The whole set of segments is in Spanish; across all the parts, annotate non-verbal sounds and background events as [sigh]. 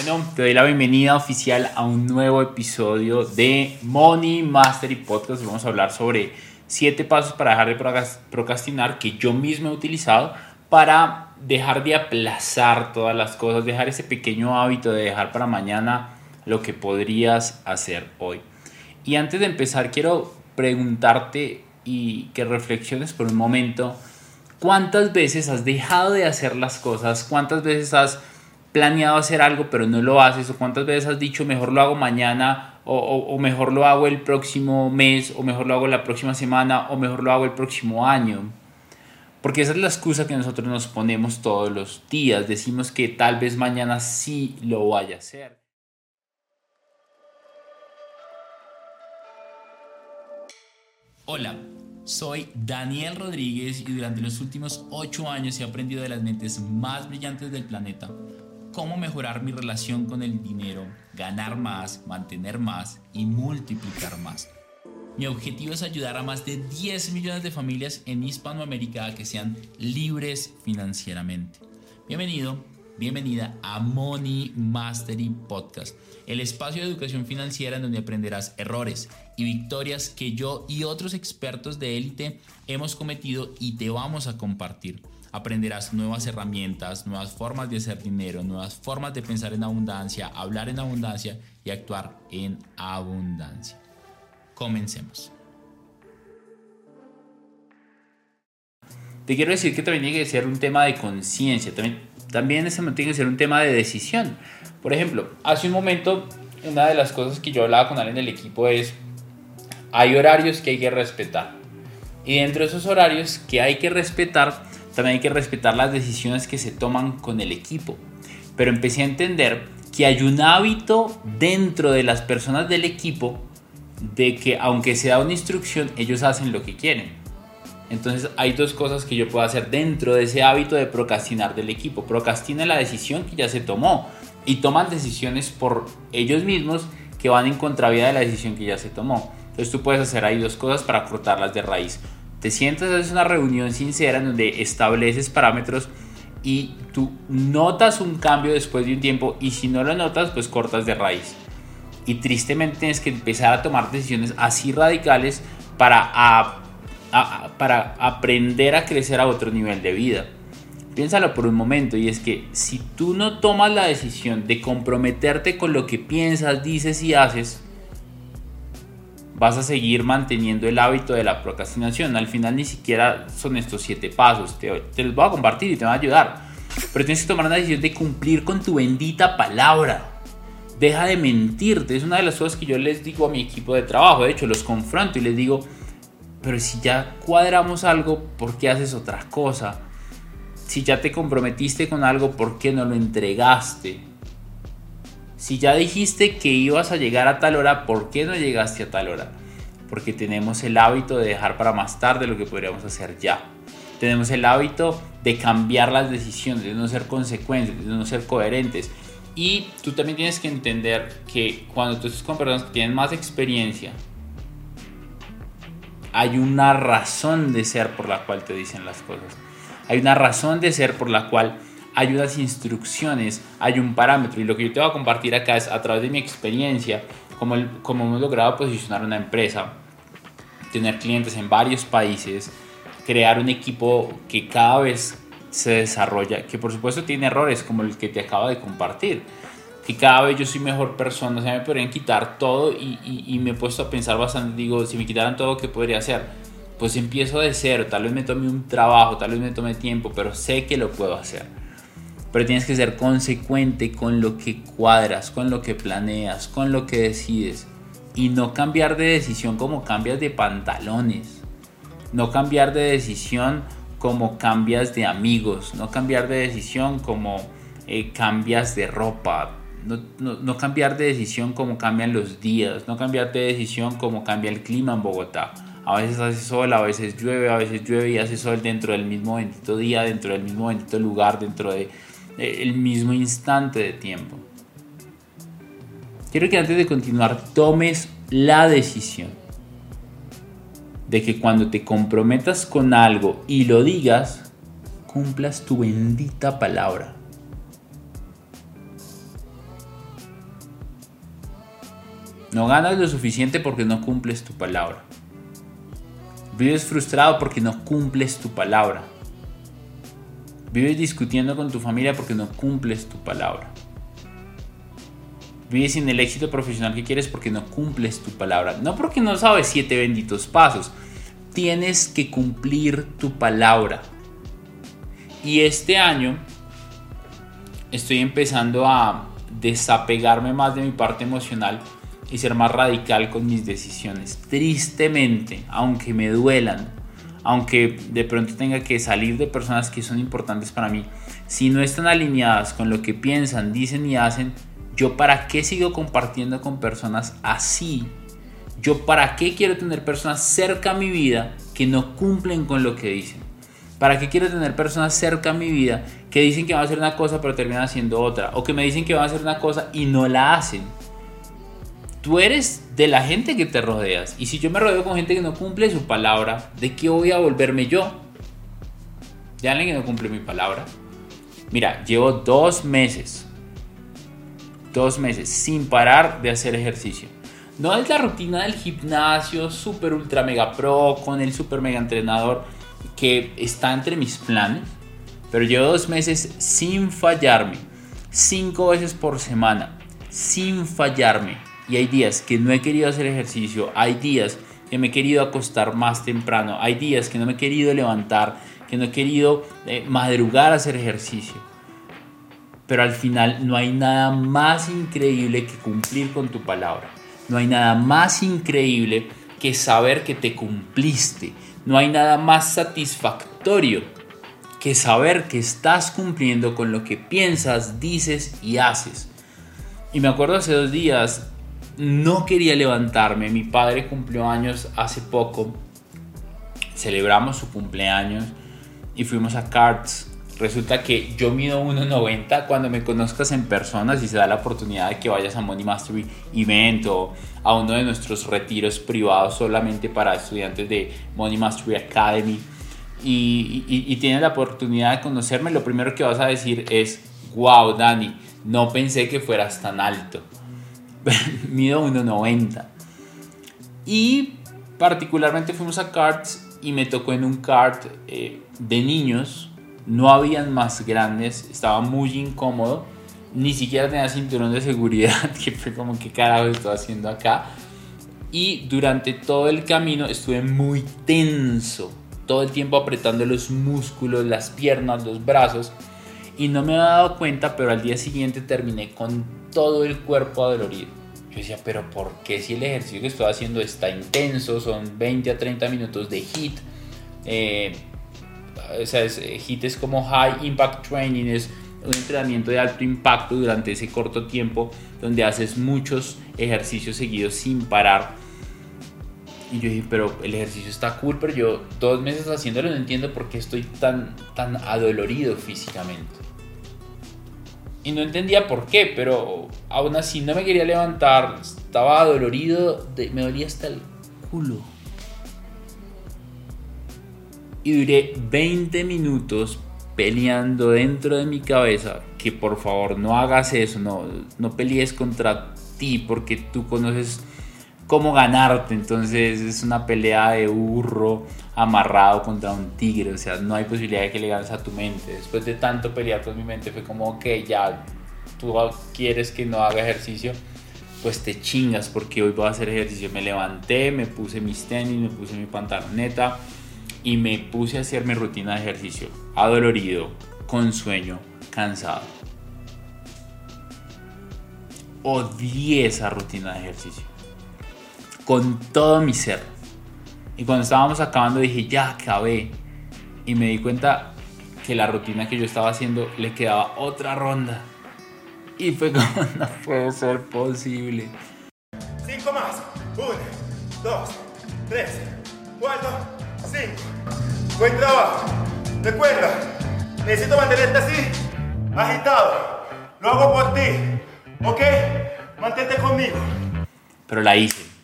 Bueno, te doy la bienvenida oficial a un nuevo episodio de Money Mastery Podcast. Vamos a hablar sobre 7 pasos para dejar de procrastinar que yo mismo he utilizado para dejar de aplazar todas las cosas, dejar ese pequeño hábito de dejar para mañana lo que podrías hacer hoy. Y antes de empezar, quiero preguntarte y que reflexiones por un momento, ¿cuántas veces has dejado de hacer las cosas? ¿Cuántas veces has planeado hacer algo pero no lo haces? ¿O cuántas veces has dicho mejor lo hago mañana? O, mejor lo hago el próximo mes? ¿O mejor lo hago la próxima semana? ¿O mejor lo hago el próximo año? Porque esa es la excusa que nosotros nos ponemos todos los días. Decimos que tal vez mañana sí lo vaya a hacer. Hola, soy Daniel Rodríguez y durante los últimos 8 años he aprendido de las mentes más brillantes del planeta cómo mejorar mi relación con el dinero, ganar más, mantener más y multiplicar más. Mi objetivo es ayudar a más de 10 millones de familias en Hispanoamérica a que sean libres financieramente. Bienvenido, bienvenida a Money Mastery Podcast, el espacio de educación financiera en donde aprenderás errores y victorias que yo y otros expertos de élite hemos cometido y te vamos a compartir. Aprenderás nuevas herramientas, nuevas formas de hacer dinero, nuevas formas de pensar en abundancia, hablar en abundancia y actuar en abundancia. Comencemos. Te quiero decir que también tiene que ser un tema de conciencia, también, también tiene que ser un tema de decisión. Por ejemplo, hace un momento, una de las cosas que yo hablaba con alguien del equipo es, hay horarios que hay que respetar. Y dentro de esos horarios que hay que respetar, también hay que respetar las decisiones que se toman con el equipo. Pero empecé a entender que hay un hábito dentro de las personas del equipo de que aunque se da una instrucción, ellos hacen lo que quieren. Entonces hay dos cosas que yo puedo hacer dentro de ese hábito de procrastinar del equipo. Procrastina la decisión que ya se tomó y toman decisiones por ellos mismos que van en contravía de la decisión que ya se tomó. Entonces tú puedes hacer ahí dos cosas para cortarlas de raíz. Te sientas, haces una reunión sincera en donde estableces parámetros y tú notas un cambio después de un tiempo y si no lo notas, pues cortas de raíz y tristemente tienes que empezar a tomar decisiones así radicales para, para aprender a crecer a otro nivel de vida. Piénsalo por un momento y es que si tú no tomas la decisión de comprometerte con lo que piensas, dices y haces, vas a seguir manteniendo el hábito de la procrastinación. Al final ni siquiera son estos siete pasos, te, los voy a compartir y te van a ayudar. Pero tienes que tomar una decisión de cumplir con tu bendita palabra deja de mentirte. Es una de las cosas que yo les digo a mi equipo de trabajo. De hecho, los confronto y les digo, pero si ya cuadramos algo, ¿por qué haces otra cosa? Si ya te comprometiste con algo, ¿por qué no lo entregaste? Si ya dijiste que ibas a llegar a tal hora, ¿por qué no llegaste a tal hora? Porque tenemos el hábito de dejar para más tarde lo que podríamos hacer ya. Tenemos el hábito de cambiar las decisiones, de no ser consecuentes, de no ser coherentes. Y tú también tienes que entender que cuando tú estás con personas que tienen más experiencia, hay una razón de ser por la cual te dicen las cosas. Hay una razón de ser por la cual hay unas instrucciones, hay un parámetro. Y lo que yo te voy a compartir acá es a través de mi experiencia, cómo, cómo hemos logrado posicionar una empresa, tener clientes en varios países, crear un equipo que cada vez se desarrolla, que por supuesto tiene errores como el que te acabo de compartir, que cada vez yo soy mejor persona, o sea, me podrían quitar todo y, y, me he puesto a pensar bastante, digo, si me quitaran todo, ¿qué podría hacer? Pues empiezo de cero, tal vez me tome un trabajo, tal vez me tome tiempo, pero sé que lo puedo hacer. Pero tienes que ser consecuente con lo que cuadras, con lo que planeas, con lo que decides. Y no cambiar de decisión como cambias de pantalones. No cambiar de decisión como cambias de amigos, no cambiar de decisión como eh, cambias de ropa, no, no, cambiar de decisión como cambian los días, no cambiar de decisión como cambia el clima en Bogotá. A veces hace sol, a veces llueve, a veces llueve y hace sol dentro del mismo bendito día, dentro del mismo bendito lugar, dentro de, el mismo instante de tiempo. Quiero que antes de continuar tomes la decisión de que cuando te comprometas con algo y lo digas, cumplas tu bendita palabra. No ganas lo suficiente porque no cumples tu palabra. Vives frustrado porque no cumples tu palabra. Vives discutiendo con tu familia porque no cumples tu palabra. Vives sin el éxito profesional que quieres porque no cumples tu palabra. No porque no sabes siete benditos pasos. Tienes que cumplir tu palabra. Y este año estoy empezando a desapegarme más de mi parte emocional y ser más radical con mis decisiones. Tristemente, aunque me duelan, aunque de pronto tenga que salir de personas que son importantes para mí, si no están alineadas con lo que piensan, dicen y hacen, yo para qué sigo compartiendo con personas así? Yo para qué quiero tener personas cerca a mi vida que no cumplen con lo que dicen? ¿Para qué quiero tener personas cerca a mi vida que dicen que van a hacer una cosa pero terminan haciendo otra? O que me dicen que van a hacer una cosa y no la hacen. Tú eres de la gente que te rodeas. Y si yo me rodeo con gente que no cumple su palabra, ¿de qué voy a volverme yo? ¿De alguien que no cumple mi palabra? Mira, llevo dos meses dos meses sin parar de hacer ejercicio. No es la rutina del gimnasio super ultra mega pro con el super mega entrenador que está entre mis planes, pero llevo dos meses sin fallarme, cinco veces por semana, sin fallarme. Y hay días que no he querido hacer ejercicio, hay días que me he querido acostar más temprano, hay días que no me he querido levantar, que no he querido eh, madrugar a hacer ejercicio pero al final no hay nada más increíble que cumplir con tu palabra. No hay nada más increíble que saber que te cumpliste. No hay nada más satisfactorio que saber que estás cumpliendo con lo que piensas, dices y haces. Y me acuerdo hace dos días, no quería levantarme. Mi padre cumplió años hace poco. Celebramos su cumpleaños y fuimos a Carts Resulta que yo mido 1,90 cuando me conozcas en persona, si se da la oportunidad de que vayas a Money Mastery Event o a uno de nuestros retiros privados solamente para estudiantes de Money Mastery Academy y, y, tienes la oportunidad de conocerme, lo primero que vas a decir es, wow, Dani, no pensé que fueras tan alto. [laughs] mido 1,90. Y particularmente fuimos a carts y me tocó en un kart eh, de niños no habían más grandes, estaba muy incómodo, ni siquiera tenía cinturón de seguridad, [laughs] que fue como que carajo estoy haciendo acá. Y durante todo el camino estuve muy tenso, todo el tiempo apretando los músculos, las piernas, los brazos. Y no me había dado cuenta, pero al día siguiente terminé con todo el cuerpo adolorido. Yo decía, pero ¿por qué si el ejercicio que estoy haciendo está intenso? Son 20 a 30 minutos de hit. Eh, o sea, es, HIT es como High Impact Training, es un entrenamiento de alto impacto durante ese corto tiempo donde haces muchos ejercicios seguidos sin parar. Y yo dije, pero el ejercicio está cool, pero yo dos meses haciéndolo no entiendo por qué estoy tan, tan adolorido físicamente. Y no entendía por qué, pero aún así no me quería levantar, estaba adolorido, me dolía hasta el culo y duré 20 minutos peleando dentro de mi cabeza que por favor no hagas eso, no, no pelees contra ti porque tú conoces cómo ganarte, entonces es una pelea de burro amarrado contra un tigre, o sea, no hay posibilidad de que le ganes a tu mente. Después de tanto pelear con mi mente fue como, ok, ya tú quieres que no haga ejercicio, pues te chingas porque hoy voy a hacer ejercicio. Me levanté, me puse mis tenis, me puse mi pantaloneta y me puse a hacer mi rutina de ejercicio, adolorido, con sueño, cansado. Odié esa rutina de ejercicio, con todo mi ser. Y cuando estábamos acabando dije, ya acabé. Y me di cuenta que la rutina que yo estaba haciendo le quedaba otra ronda. Y fue [laughs] como, no puede ser posible. Cinco más. Uno, dos, tres, cuatro, cinco. Buen trabajo. Recuerda, necesito mantenerte así, agitado. Lo hago por ti. ¿Ok? Mantente conmigo. Pero la hice.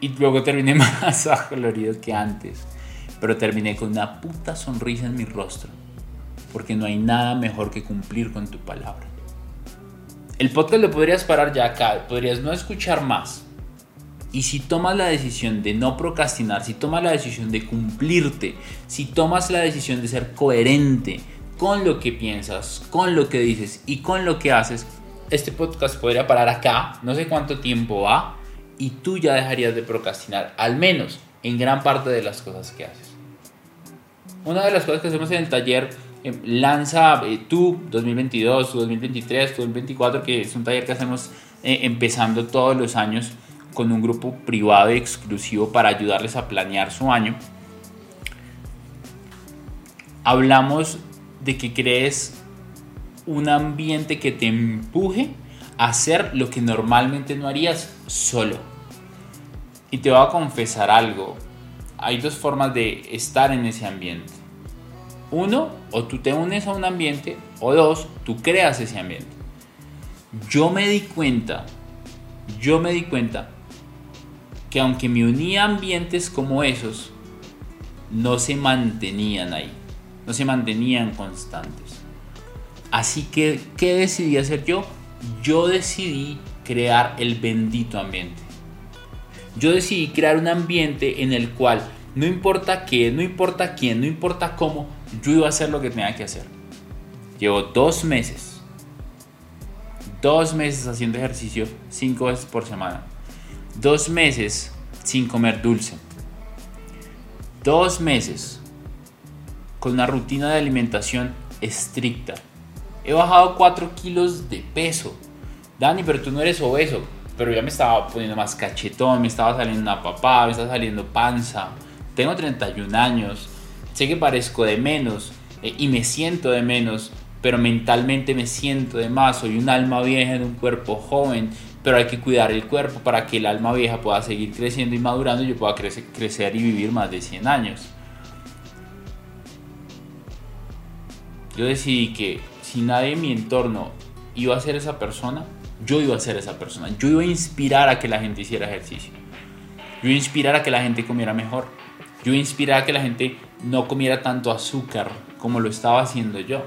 Y luego terminé [laughs] más colorido que antes. Pero terminé con una puta sonrisa en mi rostro. Porque no hay nada mejor que cumplir con tu palabra. El podcast lo podrías parar ya acá, podrías no escuchar más. Y si tomas la decisión de no procrastinar, si tomas la decisión de cumplirte, si tomas la decisión de ser coherente con lo que piensas, con lo que dices y con lo que haces, este podcast podría parar acá, no sé cuánto tiempo va, y tú ya dejarías de procrastinar, al menos en gran parte de las cosas que haces. Una de las cosas que hacemos en el taller eh, lanza eh, tú 2022, tu 2023, tu 2024, que es un taller que hacemos eh, empezando todos los años con un grupo privado y exclusivo para ayudarles a planear su año. Hablamos de que crees un ambiente que te empuje hacer lo que normalmente no harías solo. Y te voy a confesar algo. Hay dos formas de estar en ese ambiente. Uno, o tú te unes a un ambiente, o dos, tú creas ese ambiente. Yo me di cuenta, yo me di cuenta que aunque me unía a ambientes como esos, no se mantenían ahí, no se mantenían constantes. Así que, ¿qué decidí hacer yo? Yo decidí crear el bendito ambiente. Yo decidí crear un ambiente en el cual no importa qué, no importa quién, no importa cómo, yo iba a hacer lo que tenía que hacer. Llevo dos meses, dos meses haciendo ejercicio cinco veces por semana, dos meses sin comer dulce, dos meses con una rutina de alimentación estricta. He bajado 4 kilos de peso. Dani, pero tú no eres obeso. Pero ya me estaba poniendo más cachetón, me estaba saliendo una papada, me estaba saliendo panza. Tengo 31 años, sé que parezco de menos eh, y me siento de menos, pero mentalmente me siento de más. Soy un alma vieja en un cuerpo joven, pero hay que cuidar el cuerpo para que el alma vieja pueda seguir creciendo y madurando y yo pueda crecer, crecer y vivir más de 100 años. Yo decidí que si nadie en mi entorno iba a ser esa persona, yo iba a ser esa persona. Yo iba a inspirar a que la gente hiciera ejercicio. Yo iba a inspirar a que la gente comiera mejor. Yo iba a inspirar a que la gente no comiera tanto azúcar como lo estaba haciendo yo.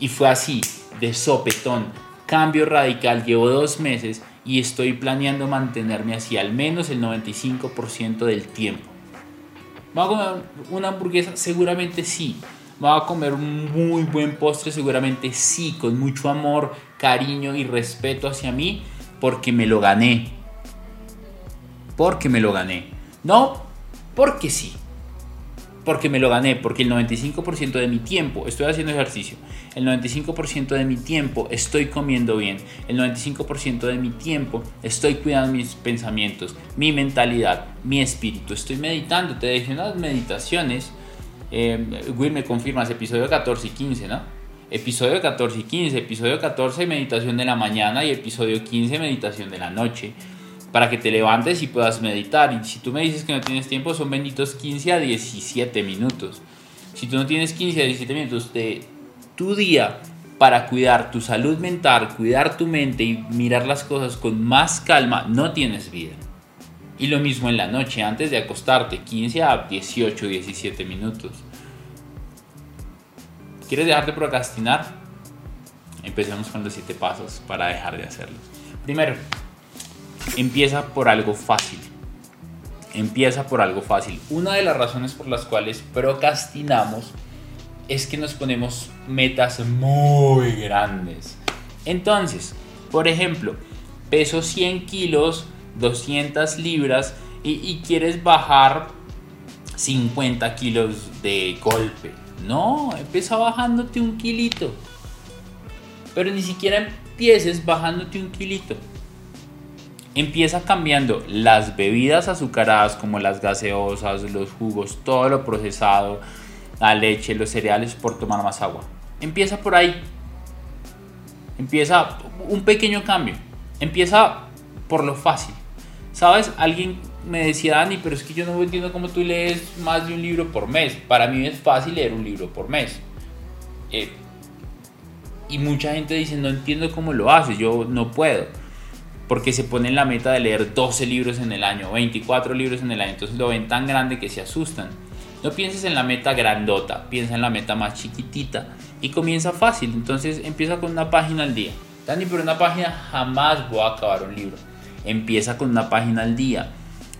Y fue así, de sopetón, cambio radical, llevo dos meses y estoy planeando mantenerme así al menos el 95% del tiempo. ¿Va a comer una hamburguesa? Seguramente sí. ¿Va a comer un muy buen postre? Seguramente sí, con mucho amor, cariño y respeto hacia mí, porque me lo gané. Porque me lo gané. No, porque sí porque me lo gané, porque el 95% de mi tiempo estoy haciendo ejercicio, el 95% de mi tiempo estoy comiendo bien, el 95% de mi tiempo estoy cuidando mis pensamientos, mi mentalidad, mi espíritu, estoy meditando, te dejé unas meditaciones, eh, Will me confirmas, episodio 14 y 15, ¿no? Episodio 14 y 15, episodio 14 meditación de la mañana y episodio 15 meditación de la noche para que te levantes y puedas meditar. Y si tú me dices que no tienes tiempo, son benditos 15 a 17 minutos. Si tú no tienes 15 a 17 minutos de tu día para cuidar tu salud mental, cuidar tu mente y mirar las cosas con más calma, no tienes vida. Y lo mismo en la noche, antes de acostarte, 15 a 18, 17 minutos. ¿Quieres dejar de procrastinar? Empecemos con los 7 pasos para dejar de hacerlo. Primero, empieza por algo fácil. Empieza por algo fácil. Una de las razones por las cuales procrastinamos es que nos ponemos metas muy grandes. Entonces, por ejemplo, peso 100 kilos, 200 libras y, quieres bajar 50 kilos de golpe. No, empieza bajándote un kilito. Pero ni siquiera empieces bajándote un kilito empieza cambiando las bebidas azucaradas como las gaseosas, los jugos, todo lo procesado, la leche, los cereales por tomar más agua. Empieza por ahí. Empieza un pequeño cambio. Empieza por lo fácil. ¿Sabes? Alguien me decía, Dani, pero es que yo no entiendo cómo tú lees más de un libro por mes. Para mí es fácil leer un libro por mes. Eh, y mucha gente dice, no entiendo cómo lo haces, yo no puedo porque se ponen la meta de leer 12 libros en el año, 24 libros en el año, entonces lo ven tan grande que se asustan. No pienses en la meta grandota, piensa en la meta más chiquitita y comienza fácil, entonces empieza con una página al día. Dani, pero una página jamás voy a acabar un libro. Empieza con una página al día.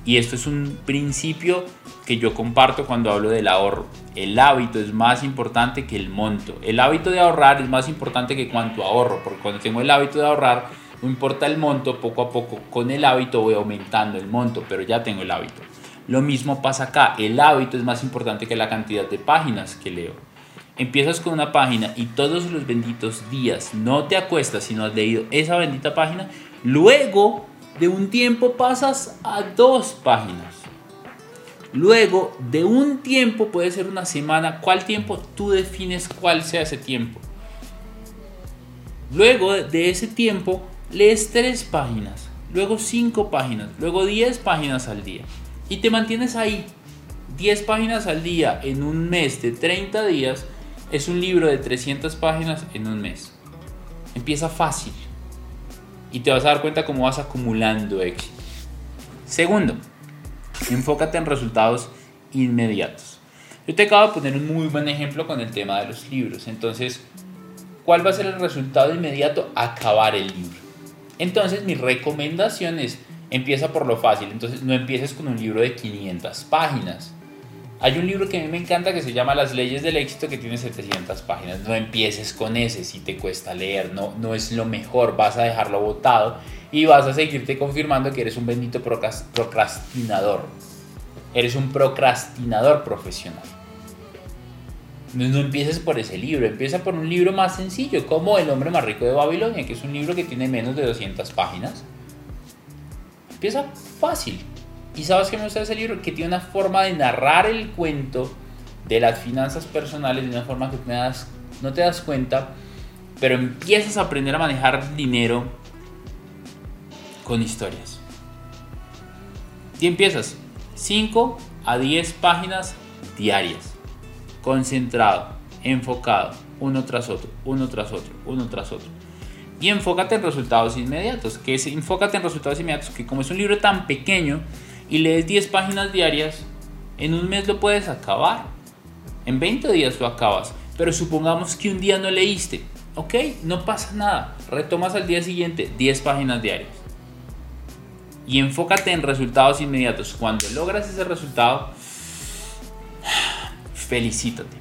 Y esto es un principio que yo comparto cuando hablo del ahorro. El hábito es más importante que el monto. El hábito de ahorrar es más importante que cuánto ahorro, porque cuando tengo el hábito de ahorrar, no importa el monto, poco a poco con el hábito voy aumentando el monto, pero ya tengo el hábito. Lo mismo pasa acá, el hábito es más importante que la cantidad de páginas que leo. Empiezas con una página y todos los benditos días no te acuestas si no has leído esa bendita página, luego de un tiempo pasas a dos páginas. Luego de un tiempo, puede ser una semana, ¿cuál tiempo? Tú defines cuál sea ese tiempo. Luego de ese tiempo, lees tres páginas, luego cinco páginas, luego diez páginas al día. Y te mantienes ahí. 10 páginas al día en un mes de 30 días es un libro de 300 páginas en un mes. Empieza fácil. Y te vas a dar cuenta cómo vas acumulando éxito. Segundo, enfócate en resultados inmediatos. Yo te acabo de poner un muy buen ejemplo con el tema de los libros. Entonces, ¿cuál va a ser el resultado inmediato? Acabar el libro. Entonces, mi recomendación es empieza por lo fácil. Entonces no empieces con un libro de 500 páginas. Hay un libro que a mí me encanta que se llama Las leyes del éxito que tiene 700 páginas. No empieces con ese si te cuesta leer, no, no es lo mejor, vas a dejarlo botado y vas a seguirte confirmando que eres un bendito procrastinador. Eres un procrastinador profesional. No, empieces por ese libro, empieza por un libro más sencillo, como El hombre más rico de Babilonia, que es un libro que tiene menos de 200 páginas Empieza fácil. ¿Y sabes qué me gusta ese libro? Que tiene una forma de narrar el cuento de las finanzas personales de una forma que no te das cuenta, pero empiezas a aprender a manejar dinero con historias. Y empiezas 5 a 10 páginas diarias, concentrado, enfocado, uno tras otro, uno tras otro, uno tras otro y enfócate en resultados inmediatos. Que es enfócate en resultados inmediatos, que como es un libro tan pequeño y lees 10 páginas diarias, en un mes lo puedes acabar. En 20 días lo acabas. Pero supongamos que un día no leíste. Ok, no pasa nada. Retomas al día siguiente 10 páginas diarias. Y enfócate en resultados inmediatos. Cuando logras ese resultado, [sighs] felicítate.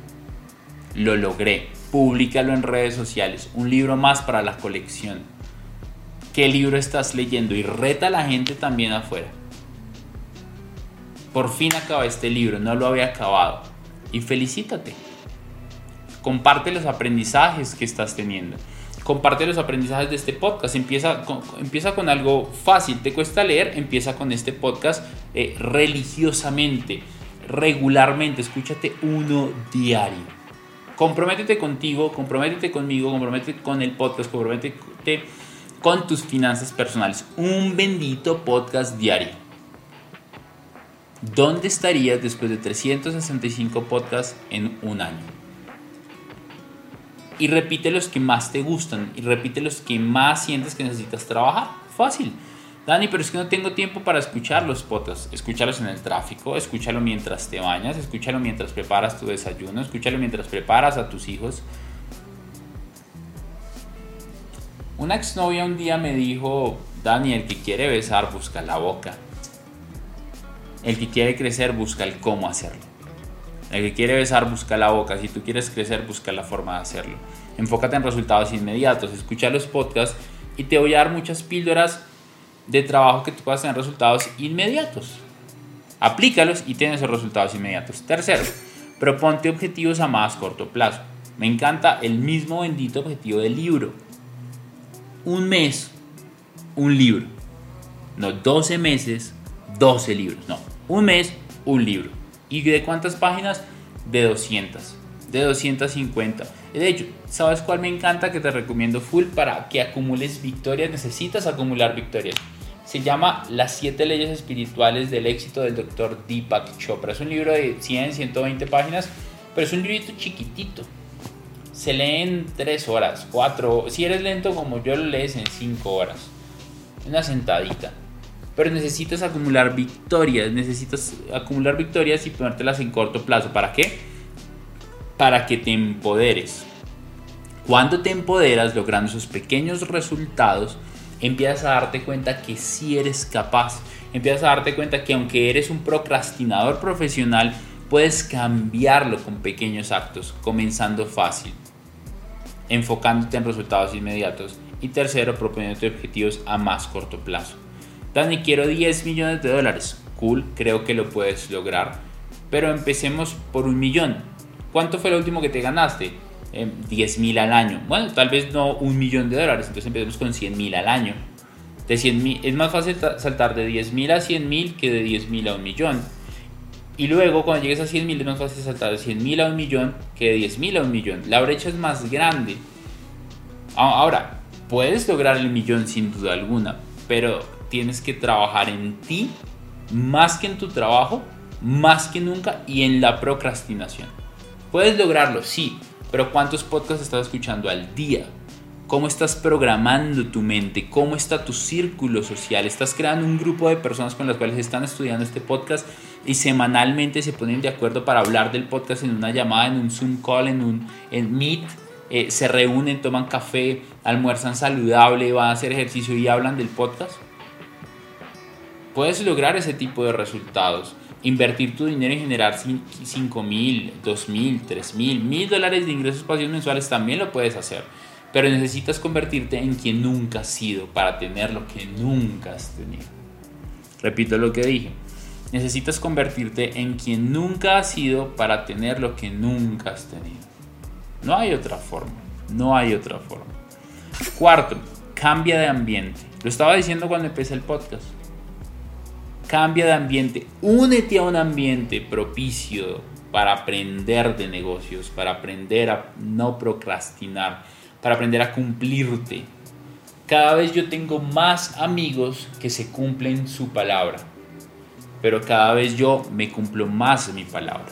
Lo logré Públicalo en redes sociales. Un libro más para la colección. ¿Qué libro estás leyendo? Y reta a la gente también afuera. Por fin acaba este libro, no lo había acabado. Y felicítate. Comparte los aprendizajes que estás teniendo. Comparte los aprendizajes de este podcast. Empieza con, empieza con algo fácil. ¿Te cuesta leer? Empieza con este podcast eh, religiosamente, regularmente. Escúchate uno diario comprométete contigo, comprométete conmigo, comprométete con el podcast, comprométete con tus finanzas personales. Un bendito podcast diario. ¿Dónde estarías después de 365 podcasts en un año? Y repite los que más te gustan y repite los que más sientes que necesitas trabajar. Fácil. Dani, pero es que no tengo tiempo para escuchar los podcasts. Escúchalos en el tráfico, escúchalo mientras te bañas, escúchalo mientras preparas tu desayuno, escúchalo mientras preparas a tus hijos. Una exnovia un día me dijo, Dani, el que quiere besar busca la boca. El que quiere crecer busca el cómo hacerlo. El que quiere besar busca la boca. Si tú quieres crecer busca la forma de hacerlo. Enfócate en resultados inmediatos. Escucha los podcasts y te voy a dar muchas píldoras de trabajo que tú puedas tener resultados inmediatos. Aplícalos y tienes esos resultados inmediatos. Tercero, proponte objetivos a más corto plazo. Me encanta el mismo bendito objetivo del libro. Un mes, un libro. No 12 meses, 12 libros. No, un mes, un libro. ¿Y de cuántas páginas? De 200, de 250. De hecho, ¿sabes cuál me encanta que te recomiendo full para que acumules victorias? Necesitas acumular victorias se llama Las siete leyes espirituales del éxito del doctor Deepak Chopra. Es un libro de 100, 120 páginas, pero es un librito chiquitito. Se lee en 3 horas, 4, si eres lento como yo lo lees en 5 horas. Una sentadita. Pero necesitas acumular victorias, necesitas acumular victorias y ponértelas en corto plazo. ¿Para qué? Para que te empoderes. Cuando te empoderas logrando esos pequeños resultados, empiezas a darte cuenta que sí eres capaz. Empiezas a darte cuenta que aunque eres un procrastinador profesional, puedes cambiarlo con pequeños actos, comenzando fácil, enfocándote en resultados inmediatos. Y tercero, proponiéndote objetivos a más corto plazo. Dani, quiero 10 millones de dólares. Cool, creo que lo puedes lograr. Pero empecemos por un millón. ¿Cuánto fue lo último que te ganaste? 10 eh, mil al año. Bueno, tal vez no un millón de dólares, entonces empecemos con 100 mil al año. De 100 es más fácil saltar de 10 mil a 100 mil que de 10 mil a un millón. Y luego cuando llegues a 100 mil es más fácil saltar de 100 mil a un millón que de 10 mil a un millón. La brecha es más grande. Ahora, puedes lograr el millón sin duda alguna, pero tienes que trabajar en ti más que en tu trabajo, más que nunca y en la procrastinación. Puedes lograrlo, sí, pero ¿cuántos podcasts estás escuchando al día? ¿Cómo estás programando tu mente? ¿Cómo está tu círculo social? ¿Estás creando un grupo de personas con las cuales están estudiando este podcast y semanalmente se ponen de acuerdo para hablar del podcast en una llamada, en un Zoom call, en un en Meet? Eh, se reúnen, toman café, almuerzan saludable, van a hacer ejercicio y hablan del podcast? Puedes lograr ese tipo de resultados invertir tu dinero y generar 5 mil, 2 mil, 3 mil, mil dólares de ingresos pasivos mensuales también lo puedes hacer. Pero necesitas convertirte en quien nunca has sido para tener lo que nunca has tenido. Repito lo que dije. Necesitas convertirte en quien nunca has sido para tener lo que nunca has tenido. No hay otra forma. No hay otra forma. Cuarto, cambia de ambiente. Lo estaba diciendo cuando empecé el podcast cambia de ambiente, únete a un ambiente propicio para aprender de negocios, para aprender a no procrastinar, para aprender a cumplirte. Cada vez yo tengo más amigos que se cumplen su palabra, pero cada vez yo me cumplo más mi palabra.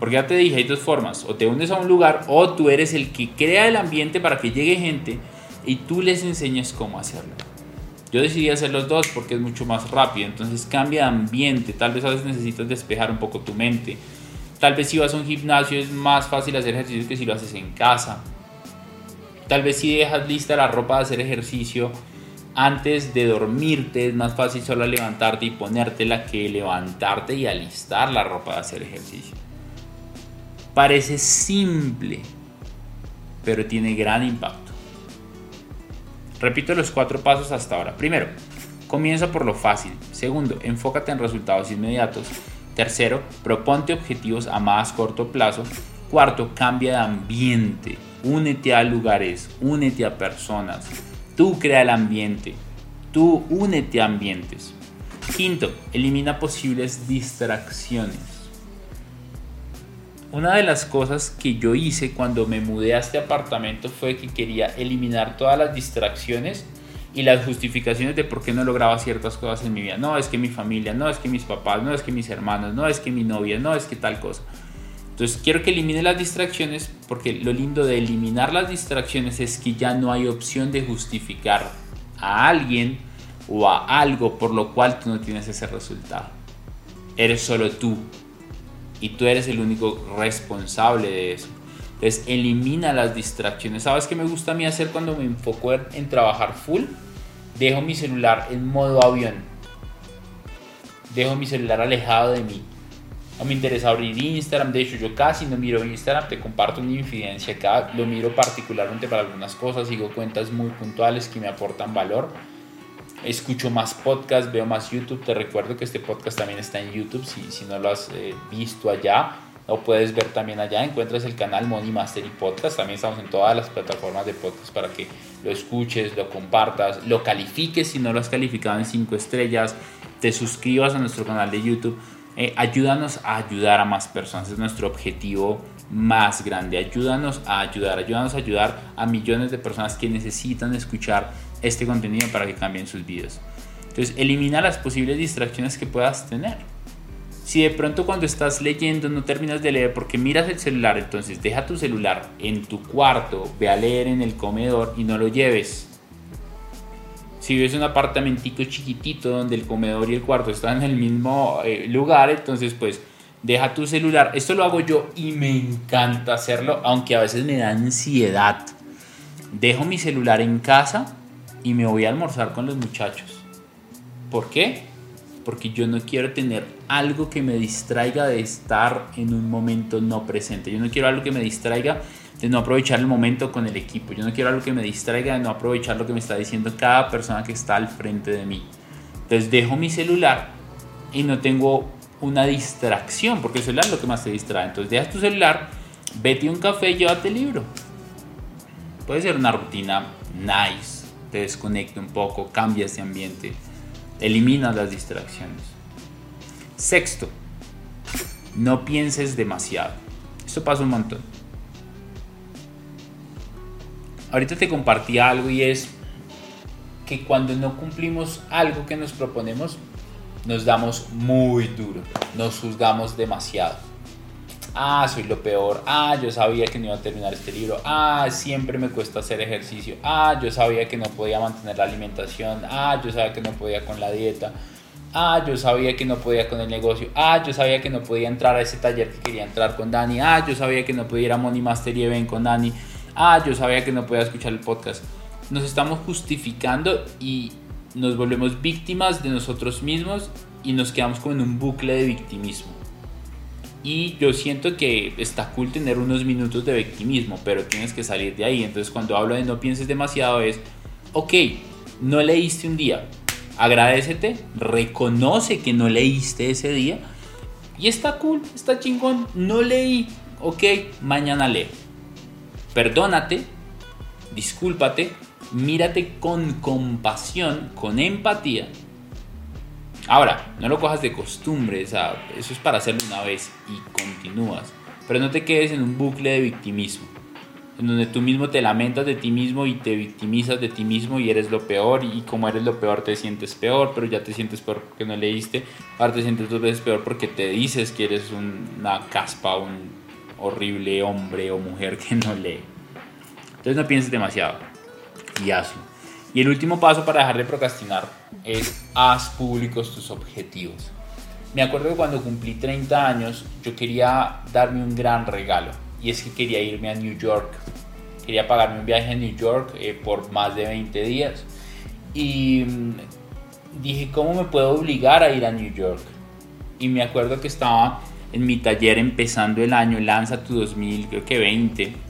Porque ya te dije, hay dos formas, o te unes a un lugar o tú eres el que crea el ambiente para que llegue gente y tú les enseñes cómo hacerlo. Yo decidí hacer los dos porque es mucho más rápido, entonces cambia de ambiente, tal vez a veces necesitas despejar un poco tu mente. Tal vez si vas a un gimnasio es más fácil hacer ejercicio que si lo haces en casa. Tal vez si dejas lista la ropa de hacer ejercicio antes de dormirte es más fácil solo levantarte y ponértela que levantarte y alistar la ropa de hacer ejercicio. Parece simple, pero tiene gran impacto. Repito los cuatro pasos hasta ahora. Primero, comienza por lo fácil. Segundo, enfócate en resultados inmediatos. Tercero, proponte objetivos a más corto plazo. Cuarto, cambia de ambiente. Únete a lugares, únete a personas. Tú crea el ambiente. Tú únete a ambientes. Quinto, elimina posibles distracciones. Una de las cosas que yo hice cuando me mudé a este apartamento fue que quería eliminar todas las distracciones y las justificaciones de por qué no lograba ciertas cosas en mi vida. No, es que mi familia, no, es que mis papás, no, es que mis hermanos, no, es que mi novia, no, es que tal cosa. Entonces quiero que elimine las distracciones porque lo lindo de eliminar las distracciones es que ya no hay opción de justificar a alguien o a algo por lo cual tú no tienes ese resultado. Eres solo tú y tú eres el único responsable de eso. Entonces elimina las distracciones. ¿Sabes qué me gusta a mí hacer cuando me enfoco en trabajar full? Dejo mi celular en modo avión. Dejo mi celular alejado de mí. No me interesa abrir Instagram. De hecho, yo casi no miro Instagram. Te comparto una infidencia acá. Lo miro particularmente para algunas cosas. Sigo cuentas muy puntuales que me aportan valor escucho más podcasts, veo más YouTube. Te recuerdo que este podcast también está en YouTube. Si, si no lo has eh, visto allá, lo puedes ver también allá. Encuentras el canal Money Mastery Podcast. También estamos en todas las plataformas de podcast para que lo escuches, lo compartas, lo califiques si no lo has calificado en 5 estrellas. Te suscribas a nuestro canal de YouTube. Eh, ayúdanos a ayudar a más personas. Es nuestro objetivo más grande. Ayúdanos a ayudar. Ayúdanos a ayudar a millones de personas que necesitan escuchar este contenido para que cambien sus vidas. Entonces, elimina las posibles distracciones que puedas tener. Si de pronto cuando estás leyendo no terminas de leer porque miras el celular, entonces deja tu celular en tu cuarto, ve a leer en el comedor y no lo lleves. Si vives en un apartamentico chiquitito donde el comedor y el cuarto están en el mismo eh, lugar, entonces pues deja tu celular. Esto lo hago yo y me encanta hacerlo, aunque a veces me da ansiedad dejo mi celular en casa y me voy a almorzar con los muchachos. ¿Por qué? Porque yo no quiero tener algo que me distraiga de estar en un momento no presente. Yo no quiero algo que me distraiga de no aprovechar el momento con el equipo. Yo no quiero algo que me distraiga de no aprovechar lo que me está diciendo cada persona que está al frente de mí. Entonces dejo mi celular y no tengo una distracción, porque el celular es lo que más te distrae. Entonces dejas tu celular, vete a un café y llévate el libro. Puede ser una rutina nice, te desconecta un poco, cambia ese ambiente, elimina las distracciones. Sexto, no pienses demasiado. Esto pasa un montón. Ahorita te compartí algo y es que cuando no cumplimos algo que nos proponemos, nos damos muy duro, nos juzgamos demasiado. Ah, soy lo peor. Ah, yo sabía que no iba a terminar este libro. Ah, siempre me cuesta hacer ejercicio. Ah, yo sabía que no podía mantener la alimentación. Ah, yo sabía que no podía con la dieta. Ah, yo sabía que no podía con el negocio. Ah, yo sabía que no podía entrar a ese taller que quería entrar con Dani. Ah, yo sabía que no podía ir a Money Master Event con Dani. Ah, yo sabía que no podía escuchar el podcast. Nos estamos justificando y nos volvemos víctimas de nosotros mismos y nos quedamos como en un bucle de victimismo. Y yo siento que está cool tener unos minutos de victimismo, pero tienes que salir de ahí. Entonces cuando hablo de no pienses demasiado es, ok, no leíste un día, agradecete, reconoce que no leíste ese día y está cool, está chingón, no leí, ok, mañana leo. Perdónate, discúlpate, mírate con compasión, con empatía. Ahora, no lo cojas de costumbre, o eso es para hacerlo una vez y continúas. Pero no te quedes en un bucle de victimismo, en donde tú mismo te lamentas de ti mismo y te victimizas de ti mismo y eres lo peor y como eres lo peor te sientes peor, pero ya te sientes peor porque no leíste, ahora te sientes dos veces peor porque te dices que eres una caspa, un horrible hombre o mujer que no lee. Entonces no pienses demasiado y hazlo. Y el último paso para dejar de procrastinar es haz públicos tus objetivos. Me acuerdo que cuando cumplí 30 años yo quería darme un gran regalo y es que quería irme a New York. Quería pagarme un viaje a New York eh, por más de 20 días y mm, dije, ¿cómo me puedo obligar a ir a New York? Y me acuerdo que estaba en mi taller empezando el año, Lanza tu 2000, creo que 20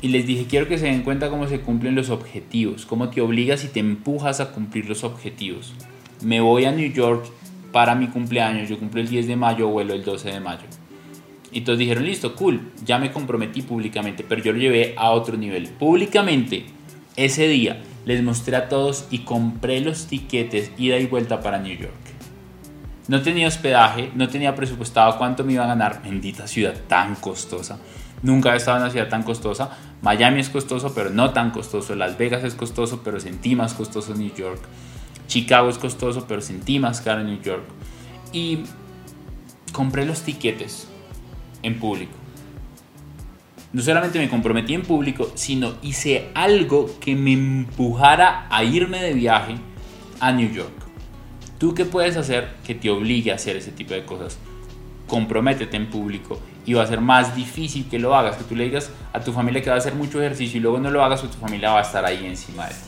y les dije, quiero que se den cuenta cómo se cumplen los objetivos, cómo te obligas y te empujas a cumplir los objetivos. Me voy a New York para mi cumpleaños, yo cumplo el 10 de mayo, vuelo el 12 de mayo. Y todos dijeron, listo, cool, ya me comprometí públicamente, pero yo lo llevé a otro nivel. Públicamente, ese día, les mostré a todos y compré los tiquetes ida y vuelta para New York. No tenía hospedaje, no tenía presupuestado cuánto me iba a ganar, bendita ciudad tan costosa. Nunca he estado en una ciudad tan costosa. Miami es costoso, pero no tan costoso. Las Vegas es costoso, pero sentí más costoso New York. Chicago es costoso, pero sentí más caro New York. Y compré los tiquetes en público. No solamente me comprometí en público, sino hice algo que me empujara a irme de viaje a New York. ¿Tú qué puedes hacer que te obligue a hacer ese tipo de cosas? Comprométete en público y va a ser más difícil que lo hagas, que tú le digas a tu familia que va a hacer mucho ejercicio y luego no lo hagas o tu familia va a estar ahí encima de ti.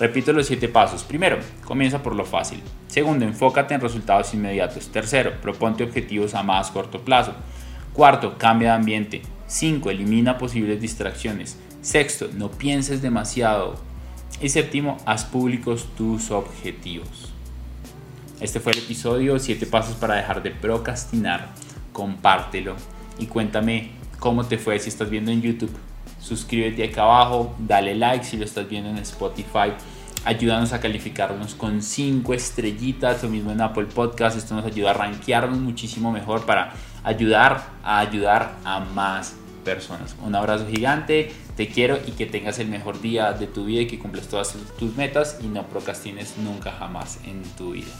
Repito los siete pasos. Primero, comienza por lo fácil. Segundo, enfócate en resultados inmediatos. Tercero, proponte objetivos a más corto plazo. Cuarto, cambia de ambiente. Cinco, elimina posibles distracciones. Sexto, no pienses demasiado. Y séptimo, haz públicos tus objetivos. Este fue el episodio 7 pasos para dejar de procrastinar. Compártelo y cuéntame cómo te fue si estás viendo en YouTube. Suscríbete acá abajo, dale like si lo estás viendo en Spotify. Ayúdanos a calificarnos con 5 estrellitas, lo mismo en Apple Podcast. Esto nos ayuda a rankearnos muchísimo mejor para ayudar a ayudar a más personas. Un abrazo gigante, te quiero y que tengas el mejor día de tu vida y que cumples todas tus metas y no procrastines nunca jamás en tu vida.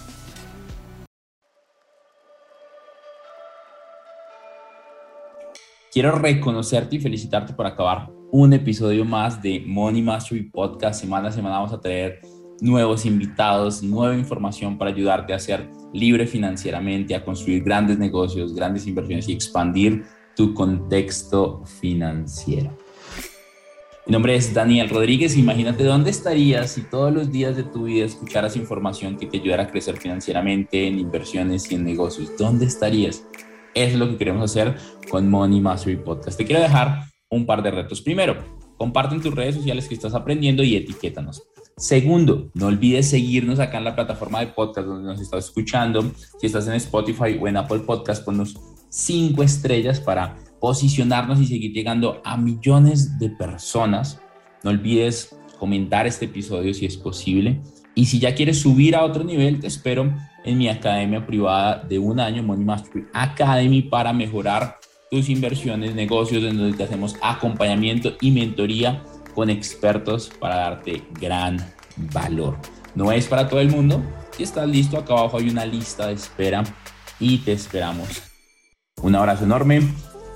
Quiero reconocerte y felicitarte por acabar un episodio más de Money Mastery Podcast. Semana a semana vamos a traer nuevos invitados, nueva información para ayudarte a ser libre financieramente, a construir grandes negocios, grandes inversiones y expandir tu contexto financiero. Mi nombre es Daniel Rodríguez. Imagínate dónde estarías si todos los días de tu vida escucharas información que te ayudara a crecer financieramente en inversiones y en negocios. ¿Dónde estarías? Es lo que queremos hacer con Money Mastery Podcast. Te quiero dejar un par de retos. Primero, comparte en tus redes sociales que estás aprendiendo y etiquétanos. Segundo, no olvides seguirnos acá en la plataforma de podcast donde nos estás escuchando. Si estás en Spotify o en Apple Podcast, ponnos cinco estrellas para posicionarnos y seguir llegando a millones de personas. No olvides comentar este episodio si es posible. Y si ya quieres subir a otro nivel, te espero en mi academia privada de un año, Money Mastery Academy, para mejorar tus inversiones, negocios, en donde te hacemos acompañamiento y mentoría con expertos para darte gran valor. No es para todo el mundo. Si estás listo, acá abajo hay una lista de espera y te esperamos. Un abrazo enorme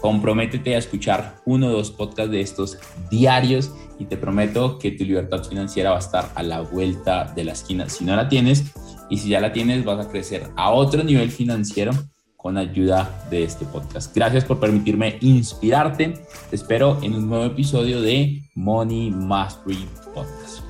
Comprométete a escuchar uno o dos podcasts de estos diarios y te prometo que tu libertad financiera va a estar a la vuelta de la esquina. Si no la tienes y si ya la tienes, vas a crecer a otro nivel financiero con ayuda de este podcast. Gracias por permitirme inspirarte. Te espero en un nuevo episodio de Money Mastery Podcast.